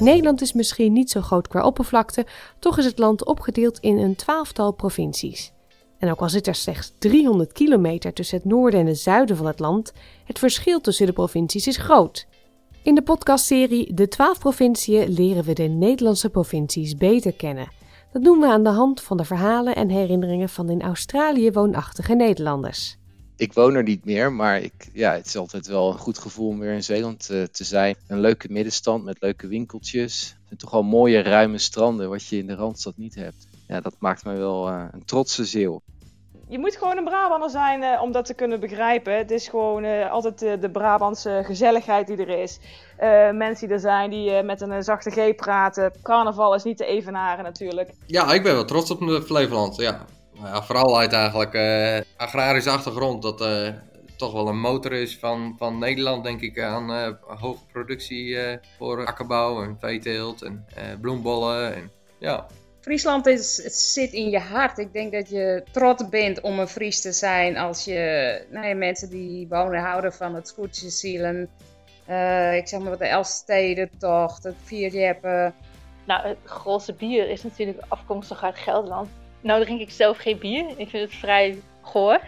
Nederland is misschien niet zo groot qua oppervlakte, toch is het land opgedeeld in een twaalftal provincies. En ook al zit er slechts 300 kilometer tussen het noorden en het zuiden van het land, het verschil tussen de provincies is groot. In de podcastserie De 12 provinciën leren we de Nederlandse provincies beter kennen. Dat doen we aan de hand van de verhalen en herinneringen van in Australië woonachtige Nederlanders. Ik woon er niet meer, maar ik, ja, het is altijd wel een goed gevoel om weer in Zeeland uh, te zijn. Een leuke middenstand met leuke winkeltjes. En toch al mooie ruime stranden, wat je in de Randstad niet hebt. Ja, dat maakt mij wel uh, een trotse zeeuw. Je moet gewoon een Brabander zijn uh, om dat te kunnen begrijpen. Het is gewoon uh, altijd uh, de Brabantse gezelligheid die er is. mensen die er zijn die met een zachte G praten. Carnaval is niet te evenaren natuurlijk. Ja, ik ben wel trots op Flevoland. Ja. Ja vooral uit eigenlijk agrarische achtergrond. Dat toch wel een motor is van, van Nederland, denk ik, aan hoge productie voor akkerbouw en veeteelt en bloembollen. En, ja. Friesland is, het zit in je hart. Ik denk dat je trots bent om een Fries te zijn als je nou ja, mensen die wonen houden van het scootjesielen. Uh, ik zeg maar wat de Elfstedentocht, het vierjeppen. Nou, het grootste bier is natuurlijk afkomstig uit Gelderland. Nou drink ik zelf geen bier. Ik vind het vrij goor.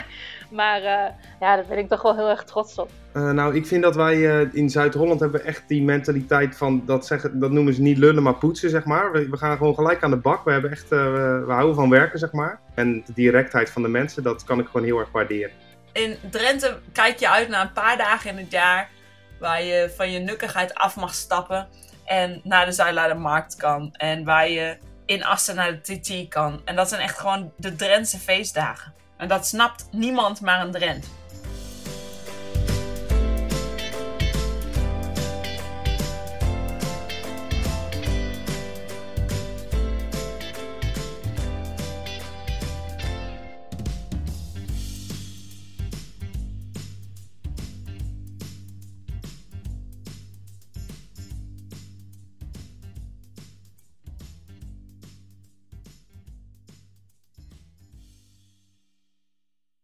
maar uh, ja, daar ben ik toch wel heel erg trots op. Uh, nou, ik vind dat wij uh, in Zuid-Holland hebben echt die mentaliteit van, dat, zeggen, dat noemen ze niet lullen, maar poetsen, zeg maar. We, we gaan gewoon gelijk aan de bak. We, hebben echt, we houden van werken, zeg maar. En de directheid van de mensen, dat kan ik gewoon heel erg waarderen. In Drenthe kijk je uit naar een paar dagen in het jaar waar je van je nukkigheid af mag stappen en naar de Zuidlaardermarkt kan. En waar je in Assen naar de TT kan. En dat zijn echt gewoon de Drentse feestdagen. En dat snapt niemand maar een Drent.